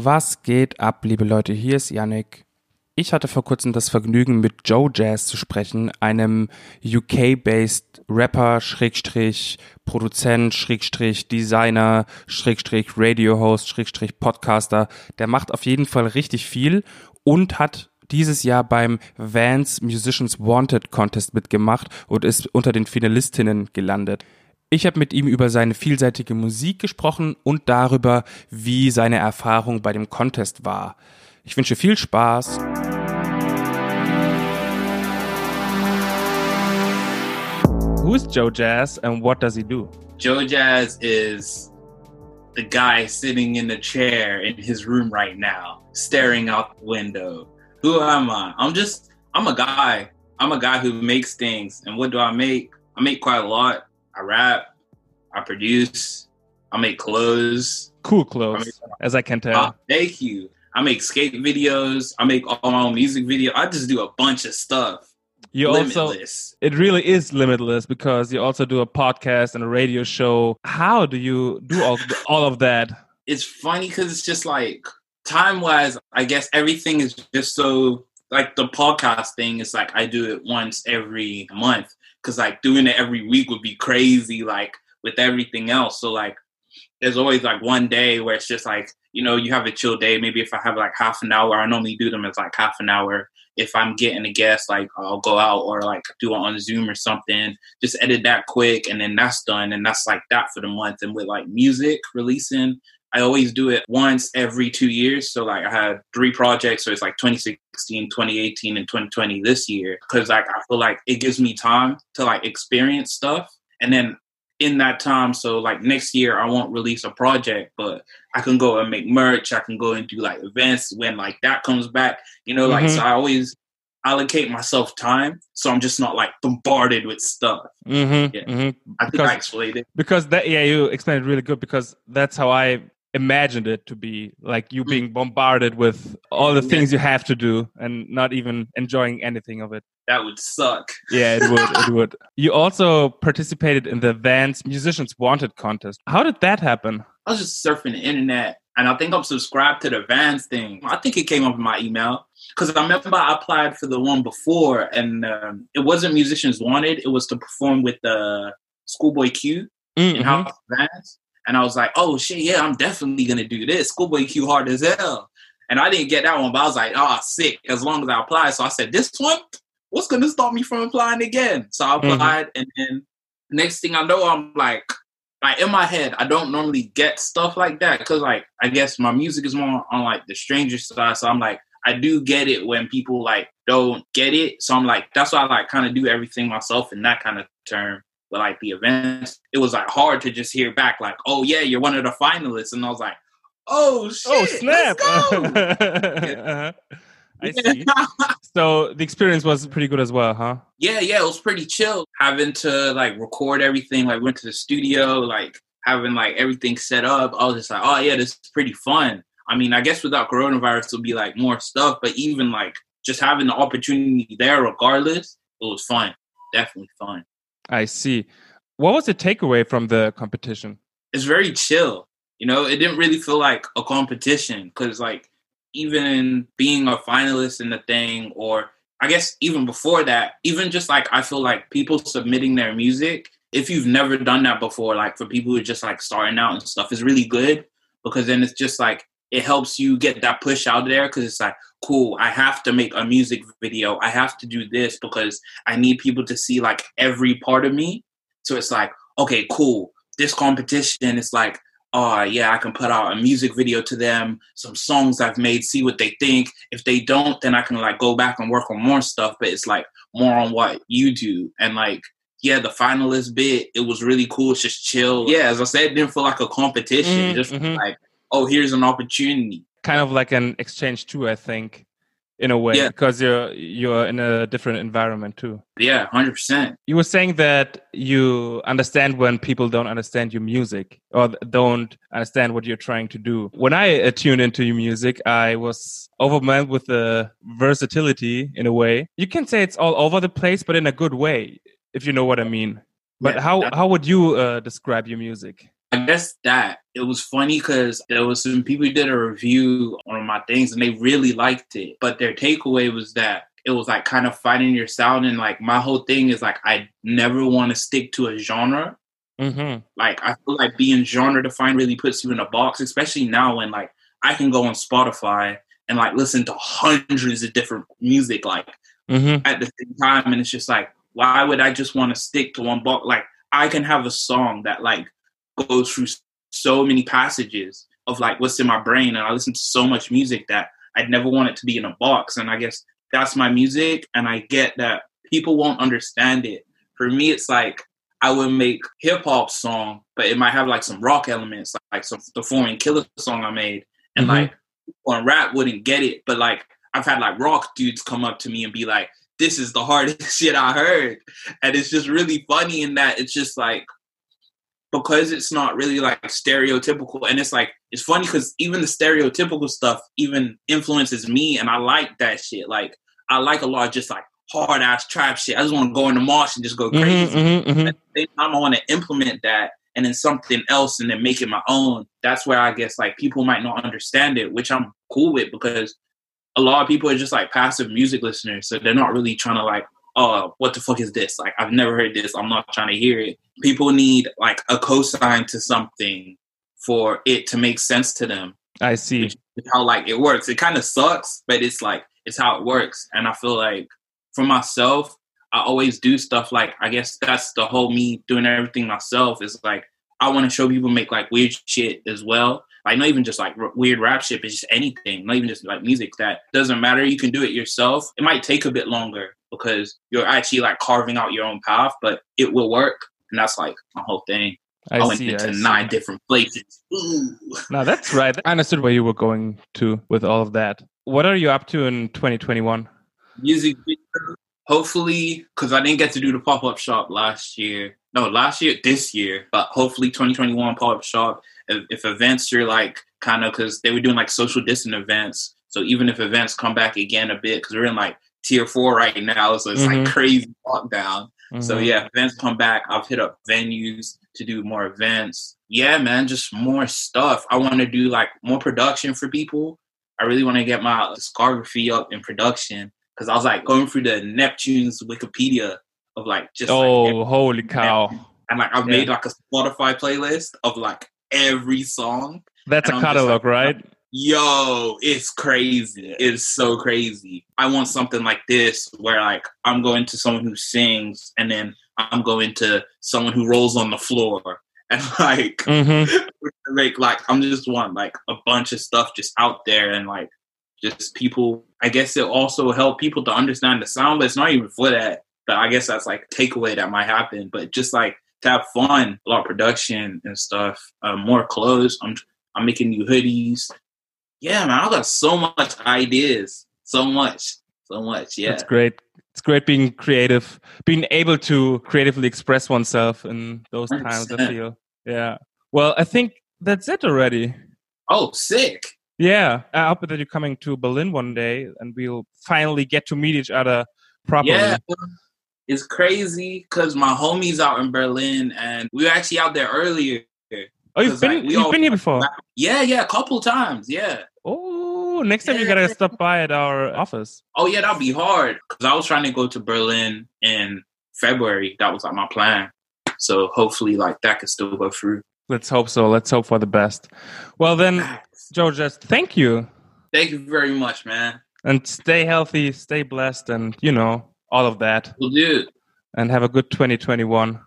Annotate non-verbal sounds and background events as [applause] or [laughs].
Was geht ab, liebe Leute? Hier ist Yannick. Ich hatte vor kurzem das Vergnügen, mit Joe Jazz zu sprechen, einem UK-based Rapper, Schrägstrich, Produzent, Schrägstrich, Designer, Schrägstrich, Radio-Host, Schrägstrich, Podcaster. Der macht auf jeden Fall richtig viel und hat dieses Jahr beim Vans Musicians Wanted Contest mitgemacht und ist unter den Finalistinnen gelandet. Ich habe mit ihm über seine vielseitige Musik gesprochen und darüber, wie seine Erfahrung bei dem Contest war. Ich wünsche viel Spaß. Who is Joe Jazz and what does he do? Joe Jazz is the guy sitting in the chair in his room right now, staring out the window. Who am I? I'm just, I'm a guy. I'm a guy who makes things. And what do I make? I make quite a lot. I rap, I produce, I make clothes. Cool clothes, make, as I can tell. Uh, thank you. I make skate videos. I make all my own music video. I just do a bunch of stuff. You limitless. also it really is limitless because you also do a podcast and a radio show. How do you do all [laughs] all of that? It's funny because it's just like time wise. I guess everything is just so like the podcast thing is like I do it once every month because like doing it every week would be crazy. Like with everything else. So like there's always like one day where it's just like, you know, you have a chill day. Maybe if I have like half an hour, I normally do them as like half an hour. If I'm getting a guest, like I'll go out or like do it on Zoom or something, just edit that quick and then that's done. And that's like that for the month. And with like music releasing, I always do it once every two years. So like I had three projects. So it's like 2016, 2018, and 2020 this year. Cause like I feel like it gives me time to like experience stuff. And then in that time. So like next year, I won't release a project, but I can go and make merch. I can go and do like events when like that comes back. You know, like mm-hmm. so I always allocate myself time, so I'm just not like bombarded with stuff. Mm-hmm, yeah. mm-hmm. I think because, I explained it because that yeah, you explained it really good because that's how I imagined it to be like you mm. being bombarded with all the things you have to do and not even enjoying anything of it. That would suck. Yeah it would it would. [laughs] You also participated in the vans musicians wanted contest. How did that happen? I was just surfing the internet and i think i'm subscribed to the vans thing. I think it came up in my email because i remember i applied for the one before and um, it wasn't musicians wanted it was to perform with the uh, schoolboy q mm-hmm. in house vans and I was like, oh shit, yeah, I'm definitely gonna do this. Schoolboy Q hard as hell. And I didn't get that one, but I was like, oh, sick, as long as I apply. So I said, this one, what's gonna stop me from applying again? So I mm-hmm. applied, mm-hmm. and then next thing I know, I'm like, like in my head, I don't normally get stuff like that because, like, I guess my music is more on like the stranger side. So I'm like, I do get it when people like don't get it. So I'm like, that's why I like kind of do everything myself in that kind of term with like the events, it was like hard to just hear back like, "Oh yeah, you're one of the finalists," and I was like, "Oh, shit! Oh snap!" [laughs] uh-huh. [laughs] I see. so the experience was pretty good as well, huh? Yeah, yeah, it was pretty chill. Having to like record everything, like went to the studio, like having like everything set up. I was just like, oh yeah, this is pretty fun. I mean, I guess without coronavirus, it'll be like more stuff, but even like just having the opportunity there, regardless, it was fun. Definitely fun. I see. What was the takeaway from the competition? It's very chill. You know, it didn't really feel like a competition because, like, even being a finalist in the thing, or I guess even before that, even just like I feel like people submitting their music, if you've never done that before, like for people who are just like starting out and stuff, is really good because then it's just like it helps you get that push out there because it's like cool i have to make a music video i have to do this because i need people to see like every part of me so it's like okay cool this competition is like oh yeah i can put out a music video to them some songs i've made see what they think if they don't then i can like go back and work on more stuff but it's like more on what you do and like yeah, the finalist bit, it was really cool. It's just chill. Yeah, as I said, it didn't feel like a competition. Mm-hmm. Just like oh, here's an opportunity. Kind of like an exchange too, I think, in a way, yeah. because you're you're in a different environment too. Yeah, hundred percent. You were saying that you understand when people don't understand your music or don't understand what you're trying to do. When I uh, tuned into your music, I was overwhelmed with the versatility in a way. You can say it's all over the place, but in a good way, if you know what I mean. But yeah, how how would you uh, describe your music? I guess that it was funny because there was some people who did a review on my things and they really liked it, but their takeaway was that it was like kind of finding your sound and like my whole thing is like I never want to stick to a genre. Mm-hmm. Like I feel like being genre defined really puts you in a box, especially now when like I can go on Spotify and like listen to hundreds of different music like Mm-hmm. at the same time and it's just like why would I just want to stick to one box like I can have a song that like goes through so many passages of like what's in my brain and I listen to so much music that I'd never want it to be in a box and I guess that's my music and I get that people won't understand it. For me it's like I would make hip hop song, but it might have like some rock elements, like, like some the Foreign Killer song I made, and Mhm. like on rap wouldn't get it, but like I've had like rock dudes come up to me and be like, "This is the hardest [laughs] shit I heard," and it's just really funny in that it's just like because it's not really like stereotypical, and it's like it's funny because even the stereotypical stuff even influences me, and I like that shit. Like I like a lot of just like hard ass trap shit. I just want to go in the marsh and just go crazy Mm-hmm, mm-hmm, at the same time, I want to implement that and then something else and then make it my own. That's where I guess like people might not understand it, which I'm cool with because a lot of people are just like passive music listeners. So they're not really trying to like, oh, what the fuck is this? Like, I've never heard this. I'm not trying to hear it. People need like a cosign to something for it to make sense to them. I see. How like it works. It kind of sucks, but it's like it's how it works. And I feel like for myself, I always do stuff like I guess that's the whole me doing everything myself is like I want to show people make like weird shit as well. Like not even just like r- weird rap shit, but just anything. Not even just like music that doesn't matter. You can do it yourself. It might take a bit longer because you're actually like carving out your own path, but it will work. And that's like my whole thing. I, I, went see. into I see. nine different places. Ooh. No, that's right. [laughs] I understood where you were going to with all of that. What are you up to in 2021? music video. Hopefully, because I didn't get to do the pop up shop last year. No, last year, this year. But hopefully, 2021 pop up shop. If, if events are like kind of because they were doing like social distant events. So even if events come back again a bit, because we're in like tier four right now, so it's Mhm. like crazy lockdown. So Mhm. yeah, events come back. I've hit up venues to do more events. Yeah, man, just more stuff. I want to do like more production for people. I really want to get my discography up in production because I was like going through the Neptune's Wikipedia of like just like, oh, holy cow. and like I've yeah. made like a Spotify playlist of like every song. That's a I'm catalog, like, right? Yo, it's crazy. It's so crazy. I want something like this where like I'm going to someone who sings and then I'm going to someone who rolls on the floor [laughs] and like Mm-hmm. [laughs] make like I'm just want like a bunch of stuff just out there and like just people I guess it also help people to understand the sound, but it's not even for that. But I guess that's like takeaway that might happen. But just like to have fun, a lot of production and stuff, uh, more clothes. I'm I'm making new hoodies. Yeah, man, I got so much ideas. So much. So much. Yeah. it's great. It's great being creative, being able to creatively express oneself in those times. I feel. Yeah. Well, I think that's it already. Oh, sick. Yeah. I hope that you're coming to Berlin one day and we'll finally get to meet each other properly. Yeah. It's crazy because my homies out in Berlin and we were actually out there earlier. Oh, you've been like, you've all- been here before. Yeah, yeah, a couple times. Yeah. Oh, next time you gotta stop by at our office. Oh, yeah, that'll be hard because I was trying to go to Berlin in February. That was like my plan. So hopefully, like that could still go through. Let's hope so. Let's hope for the best. Well, then, Joe, just thank you Thank you very much, man. and stay healthy, stay blessed, and you know all of that. We'll do. And have a good 2021.